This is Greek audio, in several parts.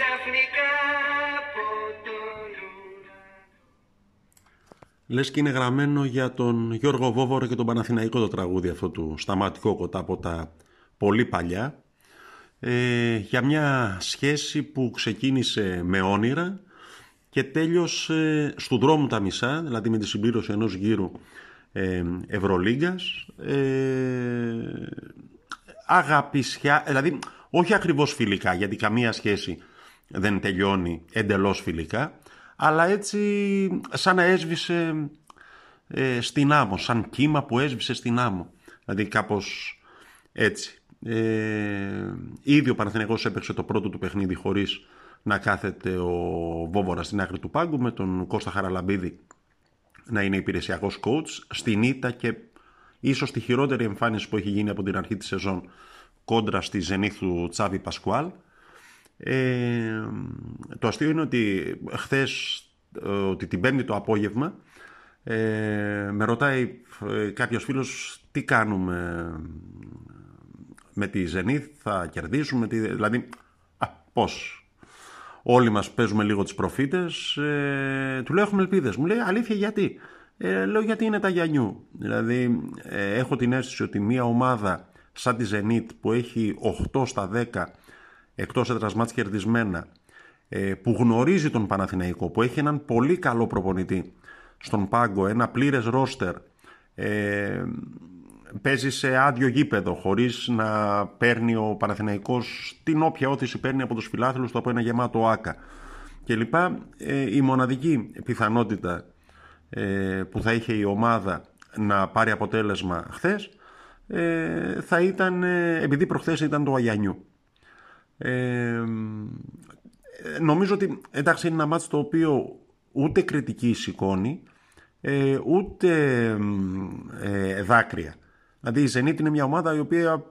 Ξαφνικά από τον ουρανό Λες και είναι γραμμένο για τον Γιώργο Βόβορο και τον Παναθηναϊκό το τραγούδι αυτό του Σταματικό Κοτά από τα πολύ παλιά ε, για μια σχέση που ξεκίνησε με όνειρα και τέλειωσε στου δρόμου τα μισά, δηλαδή με τη συμπλήρωση ενός γύρου ε, Ευρωλίγκας. Ε, αγαπησιά, δηλαδή όχι ακριβώς φιλικά, γιατί καμία σχέση δεν τελειώνει εντελώς φιλικά, αλλά έτσι σαν να έσβησε ε, στην άμμο, σαν κύμα που έσβησε στην άμμο. Δηλαδή κάπως έτσι. Ε, ήδη ο Παναθηναϊκός έπαιξε το πρώτο του παιχνίδι χωρίς να κάθεται ο Βόβορα στην άκρη του πάγκου με τον Κώστα Χαραλαμπίδη να είναι υπηρεσιακός coach στην ήττα και ίσως τη χειρότερη εμφάνιση που έχει γίνει από την αρχή της σεζόν κόντρα στη Ζενήθου Τσάβη Πασκουάλ. Ε, το αστείο είναι ότι χθες, ε, ότι την πέμπτη το απόγευμα, ε, με ρωτάει ε, κάποιος φίλος τι κάνουμε με τη Ζενήθ, θα κερδίσουμε, τη... δηλαδή α, πώς; Όλοι μας παίζουμε λίγο τις προφήτες, ε, του λέω έχουμε ελπίδες, μου λέει αλήθεια γιατί; Ε, λέω γιατί είναι τα Γιαννιού. Δηλαδή ε, έχω την αίσθηση ότι μια ομάδα σαν τη Zenit που έχει 8 στα 10 εκτός έδρας μάτς κερδισμένα ε, που γνωρίζει τον Παναθηναϊκό, που έχει έναν πολύ καλό προπονητή στον πάγκο, ένα πλήρες ρόστερ, ε, παίζει σε άδειο γήπεδο χωρίς να παίρνει ο Παναθηναϊκός την όποια όθηση παίρνει από τους φιλάθλους του από ένα γεμάτο άκα και λοιπά. Ε, η μοναδική πιθανότητα ε, που θα είχε η ομάδα να πάρει αποτέλεσμα χθες ε, θα ήταν, επειδή προχθές ήταν το Αγιανιού. Ε, νομίζω ότι εντάξει είναι ένα μάτσο το οποίο ούτε κριτική σηκώνει ούτε ε, δάκρυα. Δηλαδή η Zenit είναι μια ομάδα η οποία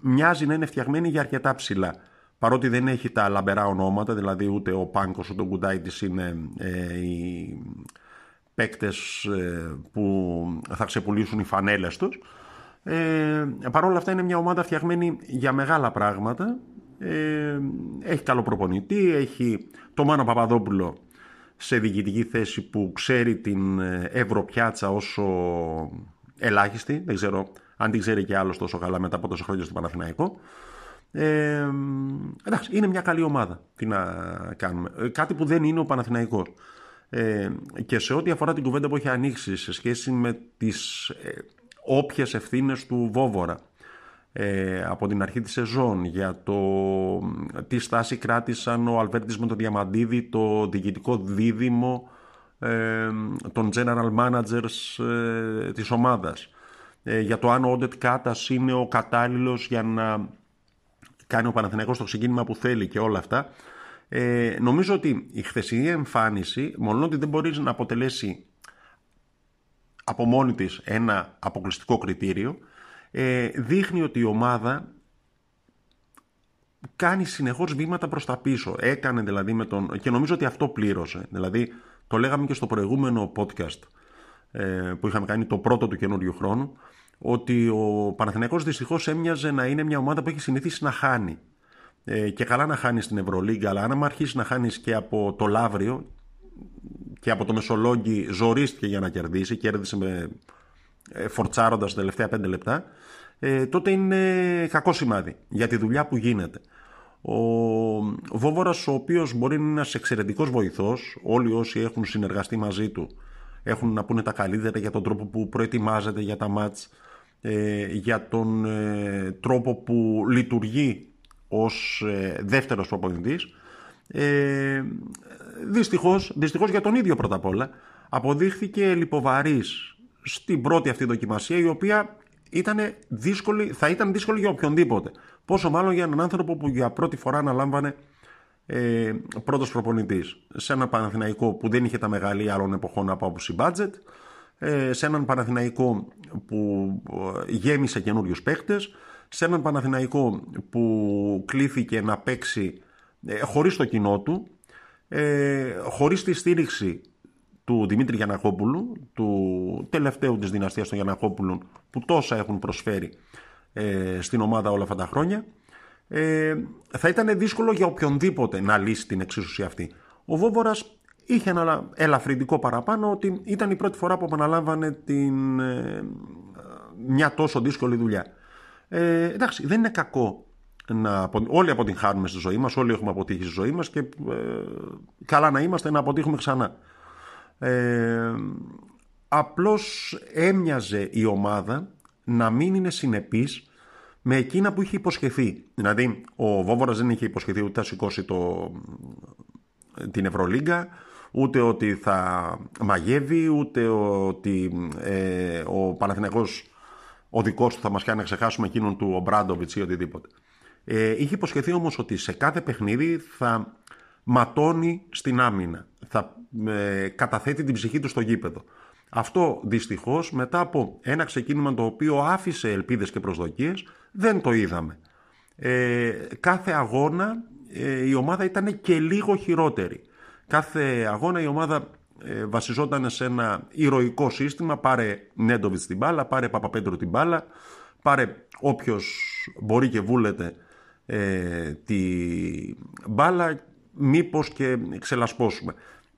μοιάζει να είναι φτιαγμένη για αρκετά ψηλά. Παρότι δεν έχει τα λαμπερά ονόματα, δηλαδή ούτε ο Πάνκος ούτε ο Γκουντάιτης είναι ε, οι παίκτες ε, που θα ξεπουλήσουν οι φανέλες τους. Ε, Παρ' όλα αυτά είναι μια ομάδα φτιαγμένη για μεγάλα πράγματα. Ε, έχει καλό προπονητή, έχει το Μάνο Παπαδόπουλο σε διοικητική θέση που ξέρει την ε, Ευρωπιάτσα όσο ελάχιστη. Δεν ξέρω αν την ξέρει και άλλος τόσο καλά μετά από τόσο χρόνια στο Παναθηναϊκό. Ε, εντάξει, είναι μια καλή ομάδα. Τι να κάνουμε. Ε, κάτι που δεν είναι ο Παναθηναϊκός. Ε, και σε ό,τι αφορά την κουβέντα που έχει ανοίξει σε σχέση με τις ε, όποιες ευθύνες του Βόβορα ε, από την αρχή της σεζόν για το τι στάση κράτησαν ο Αλβέρτης με το Διαμαντίδη, το διοικητικό δίδυμο ε, των general managers ε, της ομάδας ε, για το αν ο Όντετ Κάτας είναι ο κατάλληλος για να κάνει ο Παναθηναϊκός το ξεκίνημα που θέλει και όλα αυτά. Ε, νομίζω ότι η χθεσινή εμφάνιση, μόνο ότι δεν μπορείς να αποτελέσει από μόνη της ένα αποκλειστικό κριτήριο, ε, δείχνει ότι η ομάδα κάνει συνεχώς βήματα προς τα πίσω. Έκανε δηλαδή με τον... και νομίζω ότι αυτό πλήρωσε. Δηλαδή το λέγαμε και στο προηγούμενο podcast ε, που είχαμε κάνει το πρώτο του καινούριου χρόνου ότι ο Παναθηναϊκός δυστυχώς έμοιαζε να είναι μια ομάδα που έχει συνηθίσει να χάνει. Ε, και καλά να χάνεις στην Ευρωλίγκα, αλλά αν αρχίσεις να χάνεις και από το Λαύριο και από το Μεσολόγγι ζορίστηκε για να κερδίσει, κέρδισε με ε, φορτσάροντας τα τελευταία πέντε λεπτά, ε, τότε είναι κακό σημάδι για τη δουλειά που γίνεται. Ο Βόβορας ο οποίος μπορεί να είναι ένας εξαιρετικός βοηθός, όλοι όσοι έχουν συνεργαστεί μαζί του έχουν να πούνε τα καλύτερα για τον τρόπο που προετοιμάζεται για τα μάτς, ε, για τον ε, τρόπο που λειτουργεί ως ε, δεύτερος προπονητής. Ε, δυστυχώς, δυστυχώς για τον ίδιο πρώτα απ' όλα αποδείχθηκε λιποβαρής στην πρώτη αυτή δοκιμασία η οποία ήταν δύσκολη, θα ήταν δύσκολη για οποιονδήποτε. Πόσο μάλλον για έναν άνθρωπο που για πρώτη φορά αναλάμβανε ε, πρώτος προπονητής σε έναν Παναθηναϊκό που δεν είχε τα μεγάλη άλλων εποχών από άποψη budget ε, σε έναν Παναθηναϊκό που ε, γέμισε καινούριους παίχτες σε έναν Παναθηναϊκό που κλήθηκε να παίξει ε, χωρίς το κοινό του ε, χωρίς τη στήριξη του Δημήτρη Γιανακόπουλου, του του τελευταίου της δυναστείας των Γιανακόπουλων που τόσα έχουν προσφέρει ε, στην ομάδα όλα αυτά τα χρόνια ε, θα ήταν δύσκολο για οποιονδήποτε να λύσει την εξίσωση αυτή. Ο Βόβορας είχε ένα ελαφρυντικό παραπάνω ότι ήταν η πρώτη φορά που επαναλάμβανε την, ε, μια τόσο δύσκολη δουλειά. Ε, εντάξει, δεν είναι κακό να, όλοι αποτυγχάνουμε στη ζωή μας, όλοι έχουμε αποτύχει στη ζωή μας και ε, καλά να είμαστε να αποτύχουμε ξανά. Ε, απλώς έμοιαζε η ομάδα να μην είναι συνεπής με εκείνα που είχε υποσχεθεί. Δηλαδή, ο Βόβορας δεν είχε υποσχεθεί ούτε θα σηκώσει το, την Ευρωλίγκα, ούτε ότι θα μαγεύει, ούτε ότι ε, ο Παναθηναϊκός ο δικός του θα μας κάνει να ξεχάσουμε εκείνον του Ομπράντοβιτς ή οτιδήποτε. Ε, είχε υποσχεθεί όμως ότι σε κάθε παιχνίδι θα ματώνει στην άμυνα, θα ε, καταθέτει την ψυχή του στο γήπεδο. Αυτό δυστυχώς μετά από ένα ξεκίνημα το οποίο άφησε ελπίδες και προσδοκίες δεν το είδαμε. Ε, κάθε αγώνα ε, η ομάδα ήταν και λίγο χειρότερη. Κάθε αγώνα η ομάδα ε, βασιζόταν σε ένα ηρωικό σύστημα. Πάρε Νέντοβιτς την μπάλα, πάρε Παπαπέντρο την μπάλα, πάρε όποιος μπορεί και βούλεται ε, τη μπάλα, μήπως και ξελασπώσουμε.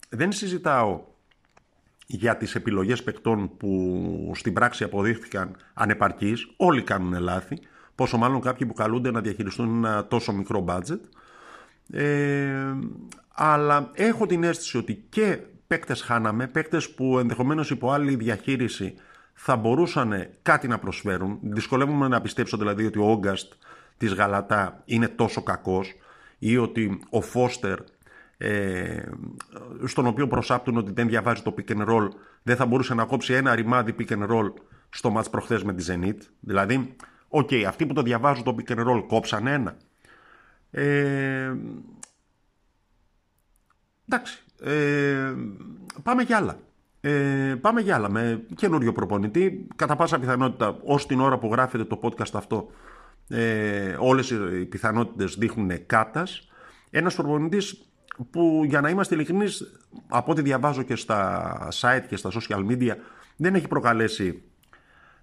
Δεν συζητάω για τις επιλογές παικτών που στην πράξη αποδείχθηκαν ανεπαρκείς. Όλοι κάνουν λάθη. Πόσο μάλλον κάποιοι που καλούνται να διαχειριστούν ένα τόσο μικρό budget. Ε, αλλά έχω την αίσθηση ότι και παίκτες χάναμε, παίκτες που ενδεχομένως υπό άλλη διαχείριση θα μπορούσαν κάτι να προσφέρουν. Δυσκολεύομαι να πιστέψω δηλαδή ότι ο Όγκαστ της Γαλατά είναι τόσο κακός ή ότι ο Φώστερ ε, στον οποίο προσάπτουν ότι δεν διαβάζει το pick and roll δεν θα μπορούσε να κόψει ένα ρημάδι pick and roll στο ματς προχθές με τη Zenit. Δηλαδή, ok, okay, αυτοί που το διαβάζουν το pick and roll κόψαν ένα. Ε, εντάξει, ε, πάμε για άλλα. Ε, πάμε για άλλα με καινούριο προπονητή. Κατά πάσα πιθανότητα, ως την ώρα που γράφεται το podcast αυτό, ε, όλες οι πιθανότητες δείχνουν κάτας. Ένας προπονητής που για να είμαστε ειλικρινείς, από ό,τι διαβάζω και στα site και στα social media, δεν έχει προκαλέσει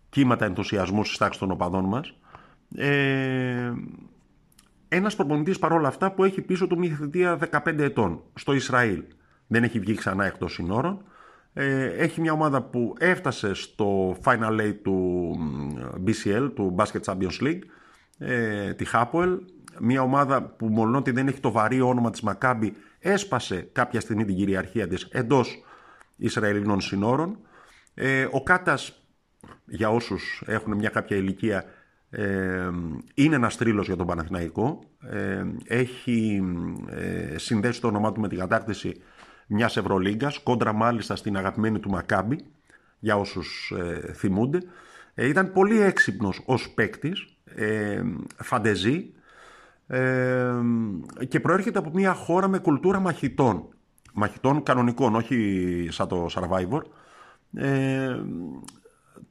κύματα ενθουσιασμού στις τάξεις των οπαδών μας. Ε, ένας προπονητής παρόλα αυτά που έχει πίσω του μια θητεία 15 ετών στο Ισραήλ. Δεν έχει βγει ξανά εκτός συνόρων. Ε, έχει μια ομάδα που έφτασε στο Final Eight του BCL, του Basket Champions League, ε, τη Hapoel, μια ομάδα που μόνο ότι δεν έχει το βαρύ όνομα της Μακάμπη έσπασε κάποια στιγμή την κυριαρχία της εντός Ισραηλινών συνόρων. Ε, ο Κάτας, για όσους έχουν μια κάποια ηλικία, ε, είναι ένας τρίλος για τον Παναθηναϊκό. Ε, έχει ε, συνδέσει το όνομά του με την κατάκτηση μιας Ευρωλίγκας, κόντρα μάλιστα στην αγαπημένη του Μακάμπη, για όσους ε, θυμούνται. Ε, ήταν πολύ έξυπνος ως παίκτης, ε, φαντεζή, και προέρχεται από μια χώρα με κουλτούρα μαχητών. Μαχητών κανονικών, όχι σαν το Survivor. Ε,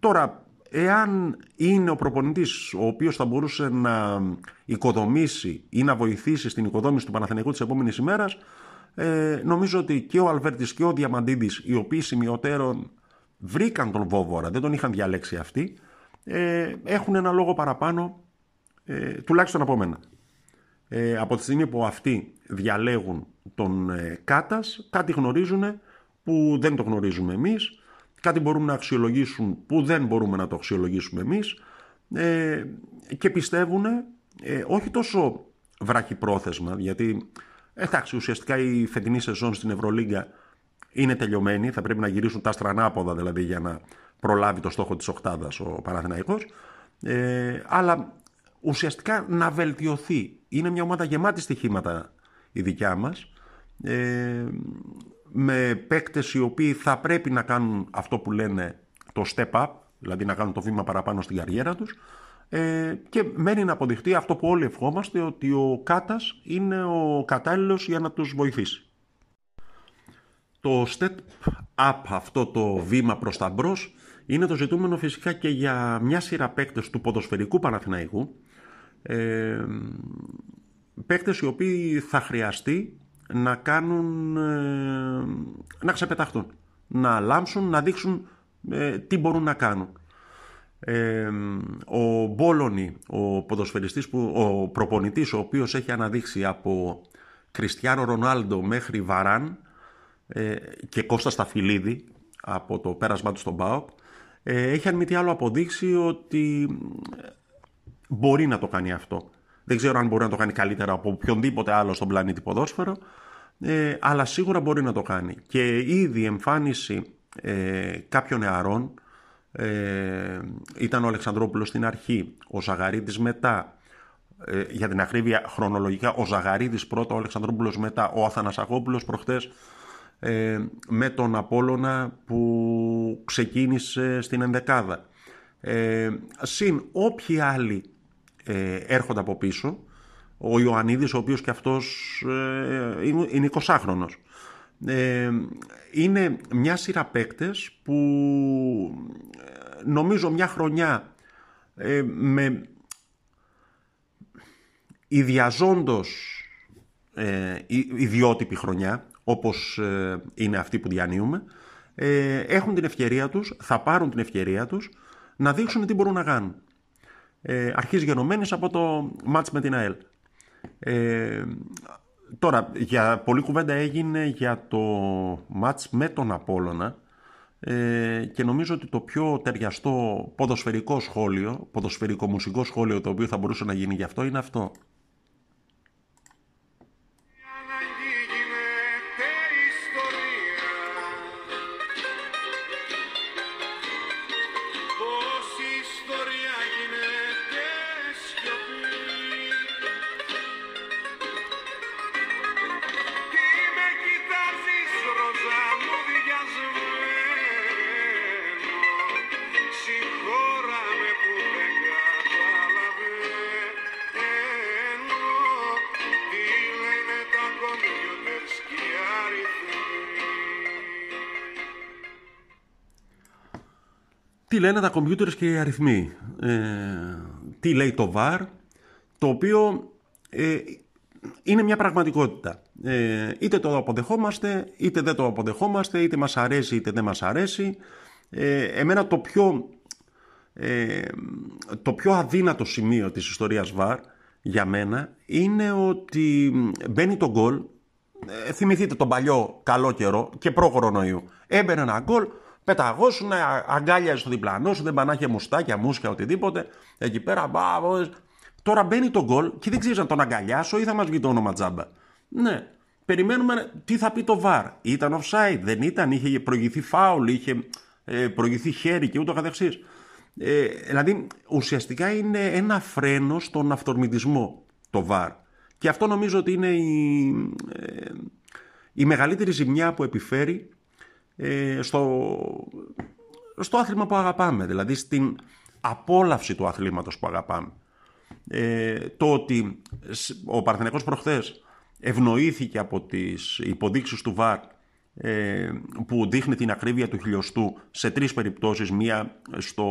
τώρα, εάν είναι ο προπονητής ο οποίος θα μπορούσε να οικοδομήσει ή να βοηθήσει στην οικοδόμηση του Παναθηναϊκού της επόμενης ημέρας, ε, νομίζω ότι και ο Αλβέρτης και ο Διαμαντίδης, οι οποίοι σημειωτέρων βρήκαν τον Βόβορα, δεν τον είχαν διαλέξει αυτοί, ε, έχουν ένα λόγο παραπάνω, ε, τουλάχιστον από μένα. Ε, από τη στιγμή που αυτοί διαλέγουν τον ε, Κάτας, κάτι γνωρίζουν που δεν το γνωρίζουμε εμείς, κάτι μπορούν να αξιολογήσουν που δεν μπορούμε να το αξιολογήσουμε εμείς ε, και πιστεύουν ε, όχι τόσο πρόθεσμα, γιατί εντάξει ουσιαστικά η φετινή σεζόν στην Ευρωλίγκα είναι τελειωμένη, θα πρέπει να γυρίσουν τα στρανάποδα δηλαδή για να προλάβει το στόχο της οκτάδας ο Παναθηναϊκός, ε, αλλά ουσιαστικά να βελτιωθεί. Είναι μια ομάδα γεμάτη στοιχήματα η δικιά μας, ε, με παίκτες οι οποίοι θα πρέπει να κάνουν αυτό που λένε το step up, δηλαδή να κάνουν το βήμα παραπάνω στην καριέρα τους, ε, και μένει να αποδειχτεί αυτό που όλοι ευχόμαστε, ότι ο Κάτας είναι ο κατάλληλος για να τους βοηθήσει. Το step up, αυτό το βήμα προς τα μπρος, είναι το ζητούμενο φυσικά και για μια σειρά παίκτες του ποδοσφαιρικού Παναθηναϊκού, ε, παίκτες οι οποίοι θα χρειαστεί να κάνουν, ε, να ξεπεταχτούν, να λάμψουν, να δείξουν ε, τι μπορούν να κάνουν. Ε, ο Μπόλονι, ο ποδοσφαιριστής, που, ο προπονητής, ο οποίος έχει αναδείξει από Κριστιανό Ρονάλντο μέχρι Βαράν ε, και Κώστα Σταφυλίδη από το πέρασμά του στον ΠΑΟΚ, ε, έχει αν μη τι άλλο αποδείξει ότι μπορεί να το κάνει αυτό. Δεν ξέρω αν μπορεί να το κάνει καλύτερα από οποιονδήποτε άλλο στον πλανήτη ποδόσφαιρο, ε, αλλά σίγουρα μπορεί να το κάνει. Και ήδη η εμφάνιση ε, κάποιων νεαρών, ε, ήταν ο Αλεξανδρόπουλος στην αρχή, ο Ζαγαρίδης μετά, ε, για την ακρίβεια χρονολογικά, ο Ζαγαρίδης πρώτα, ο Αλεξανδρόπουλος μετά, ο Αθανασαγόπουλος προχτές, ε, με τον Απόλλωνα που ξεκίνησε στην ενδεκάδα. Ε, συν όποιοι άλλοι ε, έρχονται από πίσω, ο Ιωαννίδης ο οποίος και αυτός ε, είναι 20χρονος. Ε, είναι μια σειρά παίκτες που ε, νομίζω μια χρονιά ε, με ιδιαζόντος ε, ιδιότυπη χρονιά όπως είναι αυτή που διανύουμε έχουν την ευκαιρία τους, θα πάρουν την ευκαιρία τους να δείξουν τι μπορούν να κάνουν. Ε, αρχίζει γενομένης από το μάτς με την ΑΕΛ. Ε, τώρα, για πολλή κουβέντα έγινε για το μάτς με τον Απόλλωνα ε, και νομίζω ότι το πιο ταιριαστό ποδοσφαιρικό σχόλιο, ποδοσφαιρικό μουσικό σχόλιο το οποίο θα μπορούσε να γίνει γι' αυτό είναι αυτό. Τι λένε τα κομπιούτερες και οι αριθμοί. Ε, τι λέει το VAR, το οποίο ε, είναι μια πραγματικότητα. Ε, είτε το αποδεχόμαστε, είτε δεν το αποδεχόμαστε, είτε μας αρέσει, είτε δεν μας αρέσει. Ε, εμένα το πιο, ε, το πιο αδύνατο σημείο της ιστορίας VAR για μένα είναι ότι μπαίνει το γκολ, ε, θυμηθείτε τον παλιό καλό καιρό και προ-κορονοϊού. Έμπαινε ένα γκολ, πεταγώσουν, αγκάλιαζε στο διπλανό σου, δεν πανάχε μουστάκια, μουσκια, οτιδήποτε. Εκεί πέρα, μπα, Τώρα μπαίνει το γκολ και δεν ξέρεις αν τον αγκαλιάσω ή θα μας βγει το όνομα τζάμπα. Ναι. Περιμένουμε τι θα πει το βαρ. Ήταν offside, δεν ήταν, είχε προηγηθεί φάουλ, είχε ε, προηγηθεί χέρι και ούτω καθεξής. Ε, δηλαδή ουσιαστικά είναι ένα φρένο στον αυτορμητισμό το βαρ. Και αυτό νομίζω ότι είναι η, ε, η μεγαλύτερη ζημιά που επιφέρει ε, στο, στο άθλημα που αγαπάμε, δηλαδή στην απόλαυση του αθλήματος που αγαπάμε. Ε, το ότι ο Παρθενικός προχθές ευνοήθηκε από τις υποδείξεις του ΒΑΡ ε, που δείχνει την ακρίβεια του χιλιοστού σε τρεις περιπτώσεις. Μία στο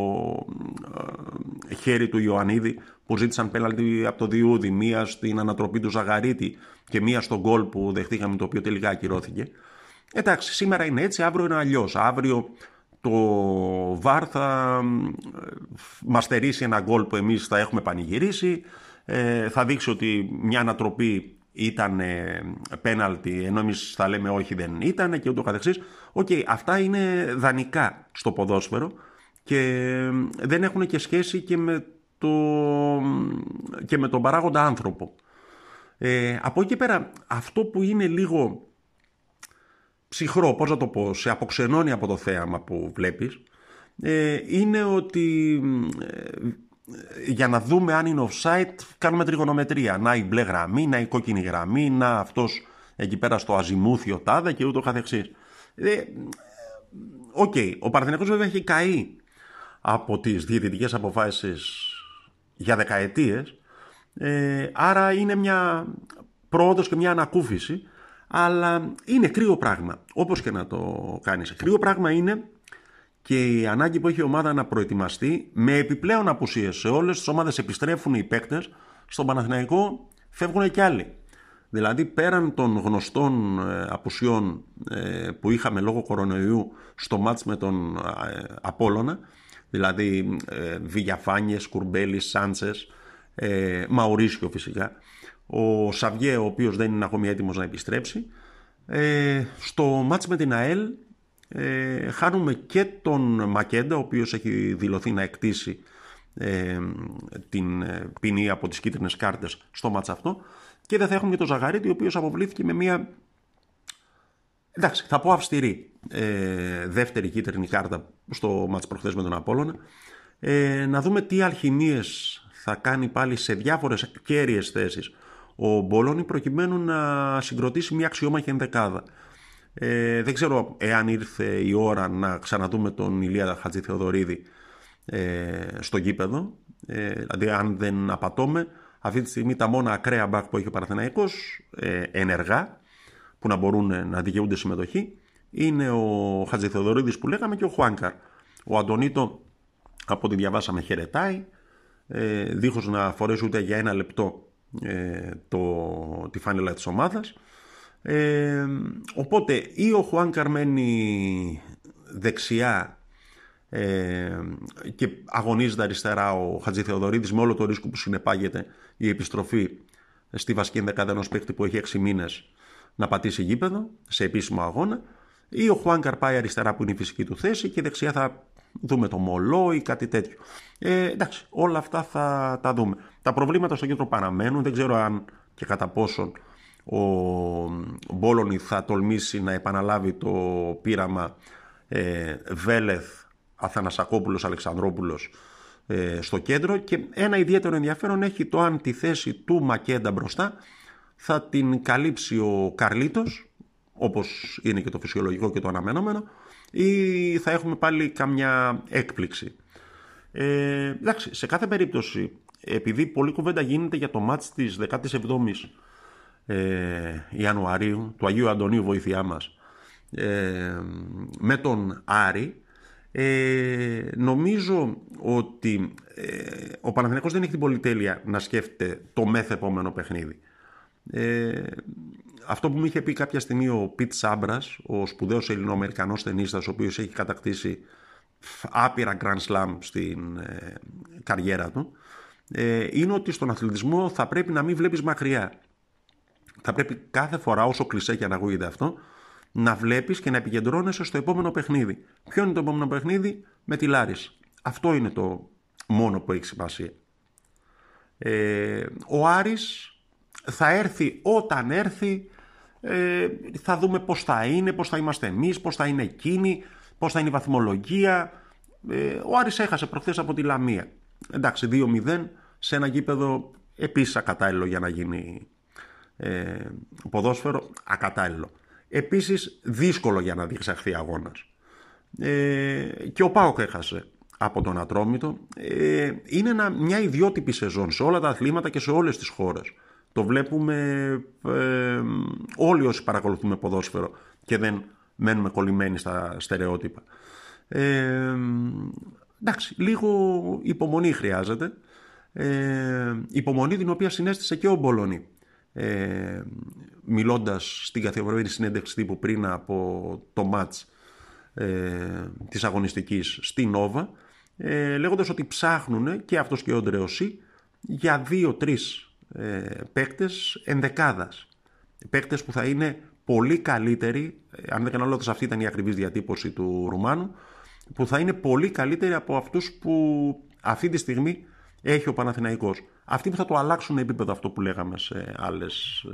ε, χέρι του Ιωαννίδη που ζήτησαν πέναλτι από το Διούδη μία στην ανατροπή του Ζαγαρίτη και μία στο γκολ που δεχτήκαμε το οποίο τελικά ακυρώθηκε Εντάξει, σήμερα είναι έτσι, αύριο είναι αλλιώς. Αύριο το VAR θα μας στερήσει ένα γκολ που εμείς θα έχουμε πανηγυρίσει. Ε, θα δείξει ότι μια ανατροπή ήταν ε, πέναλτι, ενώ εμείς θα λέμε όχι δεν ήταν και ούτω καθεξής. Οκ, αυτά είναι δανεικά στο ποδόσφαιρο και δεν έχουν και σχέση και με, το, και με τον παράγοντα άνθρωπο. Ε, από εκεί πέρα, αυτό που είναι λίγο ψυχρό, πώς να το πω, σε αποξενώνει από το θέαμα που βλέπεις, ε, είναι ότι ε, για να δούμε αν είναι offside κάνουμε τριγωνομετρία. Να η μπλε γραμμή, να η κόκκινη γραμμή, να αυτός εκεί πέρα στο αζημούθιο τάδε και ούτω καθεξής. Ε, Ok, okay. ο Παναθηναϊκός βέβαια έχει καεί από τις διαιτητικές αποφάσεις για δεκαετίες, ε, άρα είναι μια πρόοδος και μια ανακούφιση αλλά είναι κρύο πράγμα, όπως και να το κάνεις. Κρύο πράγμα είναι και η ανάγκη που έχει η ομάδα να προετοιμαστεί με επιπλέον απουσίες. Σε όλες τις ομάδες επιστρέφουν οι παίκτες, στον Παναθηναϊκό φεύγουν και άλλοι. Δηλαδή πέραν των γνωστών ε, απουσιών ε, που είχαμε λόγω κορονοϊού στο μάτς με τον ε, Απόλλωνα, δηλαδή Βηγιαφάνιες, Κουρμπέλης, Σάντσες, Μαουρίσιο φυσικά, ο Σαβιέ ο οποίος δεν είναι ακόμη έτοιμος να επιστρέψει, στο μάτς με την ΑΕΛ χάνουμε και τον Μακέντα ο οποίος έχει δηλωθεί να εκτίσει την ποινή από τις κίτρινες κάρτες στο μάτς αυτό και δεν θα έχουμε και τον Ζαγαρίτη, ο οποίος αποβλήθηκε με μια. Εντάξει, θα πω αυστηρή ε, δεύτερη κίτρινη κάρτα στο μάτς προχθές με τον Απόλλωνα. Ε, να δούμε τι αλχημίες θα κάνει πάλι σε διάφορες κέρυες θέσεις ο Μπολόνι προκειμένου να συγκροτήσει μια αξιόμαχη ενδεκάδα. Ε, δεν ξέρω εάν ήρθε η ώρα να ξαναδούμε τον Ηλία Χατζη Θεοδωρίδη ε, στο γήπεδο. Ε, δηλαδή αν δεν απατώμε αυτή τη στιγμή τα μόνα ακραία μπακ που έχει ο Παναθηναϊκός ε, ενεργά που να μπορούν να δικαιούνται συμμετοχή είναι ο Χατζηθεοδωρίδης που λέγαμε και ο Χουάνκαρ. Ο Αντωνίτο από ό,τι διαβάσαμε χαιρετάει ε, δίχως να φορέσει ούτε για ένα λεπτό ε, το, τη φάνελα της ομάδας. Ε, οπότε ή ο Χουάνκαρ μένει δεξιά ε, και αγωνίζεται αριστερά ο Χατζη Θεοδωρίδης με όλο το ρίσκο που συνεπάγεται η επιστροφή στη βασική ενδεκάδα ενός παίκτη που έχει 6 μήνες να πατήσει γήπεδο σε επίσημο αγώνα ή ο Χουάνκαρ πάει αριστερά που είναι η φυσική του θέση και δεξιά θα δούμε το Μολό ή κάτι τέτοιο. Ε, εντάξει, όλα αυτά θα τα δούμε. Τα προβλήματα στο κέντρο παραμένουν, δεν ξέρω αν και κατά πόσον ο Μπόλωνη θα τολμήσει να επαναλάβει το πείραμα ε, Βέλεθ Αθανασακόπουλος Αλεξανδρόπουλος ε, στο κέντρο και ένα ιδιαίτερο ενδιαφέρον έχει το αν τη θέση του Μακέντα μπροστά θα την καλύψει ο Καρλίτος όπως είναι και το φυσιολογικό και το αναμενόμενο ή θα έχουμε πάλι καμιά έκπληξη. Ε, εντάξει, σε κάθε περίπτωση επειδή πολλή κουβέντα γίνεται για το μάτς της 17ης ε, Ιανουαρίου του Αγίου Αντωνίου βοήθειά μας ε, με τον Άρη ε, νομίζω ότι ε, ο Παναθηναϊκός δεν έχει την πολυτέλεια να σκέφτεται το μέθε επόμενο παιχνίδι. Ε, αυτό που μου είχε πει κάποια στιγμή ο Πιτ Σάμπρας, ο σπουδαίος ελληνοαμερικανός ταινίστας, ο οποίος έχει κατακτήσει άπειρα Grand Slam στην ε, καριέρα του, ε, είναι ότι στον αθλητισμό θα πρέπει να μην βλέπεις μακριά. Θα πρέπει κάθε φορά, όσο κλεισέ και να ακούγεται αυτό, να βλέπεις και να επικεντρώνεσαι στο επόμενο παιχνίδι. Ποιο είναι το επόμενο παιχνίδι; Με τη Λάρις. Αυτό είναι το μόνο που έχει σημασία. Ε, ο Άρης θα έρθει όταν έρθει, ε, θα δούμε πώς θα είναι, πώς θα είμαστε εμείς, πώς θα είναι εκείνοι, πώς θα είναι η βαθμολογία. Ε, ο Άρης έχασε προχθές από τη Λαμία. Εντάξει, 2-0 σε ένα γήπεδο επίσης ακατάλληλο για να γίνει ε, ποδόσφαιρο, ακατάλληλο. Επίσης δύσκολο για να διεξαχθεί αγώνας. Ε, και ο Πάοκ έχασε από τον Ατρόμητο. Ε, είναι μια ιδιότυπη σεζόν σε όλα τα αθλήματα και σε όλες τις χώρες. Το βλέπουμε ε, όλοι όσοι παρακολουθούμε ποδόσφαιρο και δεν μένουμε κολλημένοι στα στερεότυπα. Ε, εντάξει, λίγο υπομονή χρειάζεται. Ε, υπομονή την οποία συνέστησε και ο Μπολόνι ε, μιλώντας στην καθημερινή συνέντευξη τύπου πριν από το μάτς ε, της αγωνιστικής στη Νόβα ε, λέγοντας ότι ψάχνουν και αυτός και ο Ντρεωσή για δύο-τρεις ε, παίκτες ενδεκάδας. Παίκτες που θα είναι πολύ καλύτεροι, ε, αν δεν κάνω λάθος αυτή ήταν η ακριβής διατύπωση του Ρουμάνου, που θα είναι πολύ καλύτεροι από αυτούς που αυτή τη στιγμή έχει ο Παναθηναϊκός. Αυτοί που θα το αλλάξουν επίπεδο αυτό που λέγαμε σε άλλες...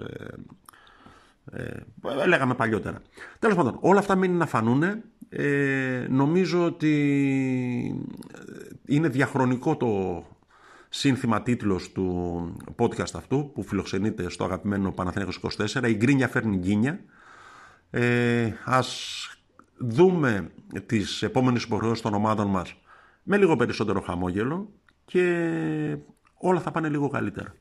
Ε, ε, λέγαμε παλιότερα. Τέλος πάντων, όλα αυτά μένει να φανούν. Ε, νομίζω ότι είναι διαχρονικό το σύνθημα τίτλος του podcast αυτού που φιλοξενείται στο αγαπημένο Παναθηναϊκός 24 «Η γκρίνια φέρνει γκίνια». Ε, ας δούμε τις επόμενες υποχρεώσεις των ομάδων μας με λίγο περισσότερο χαμόγελο και όλα θα πάνε λίγο καλύτερα.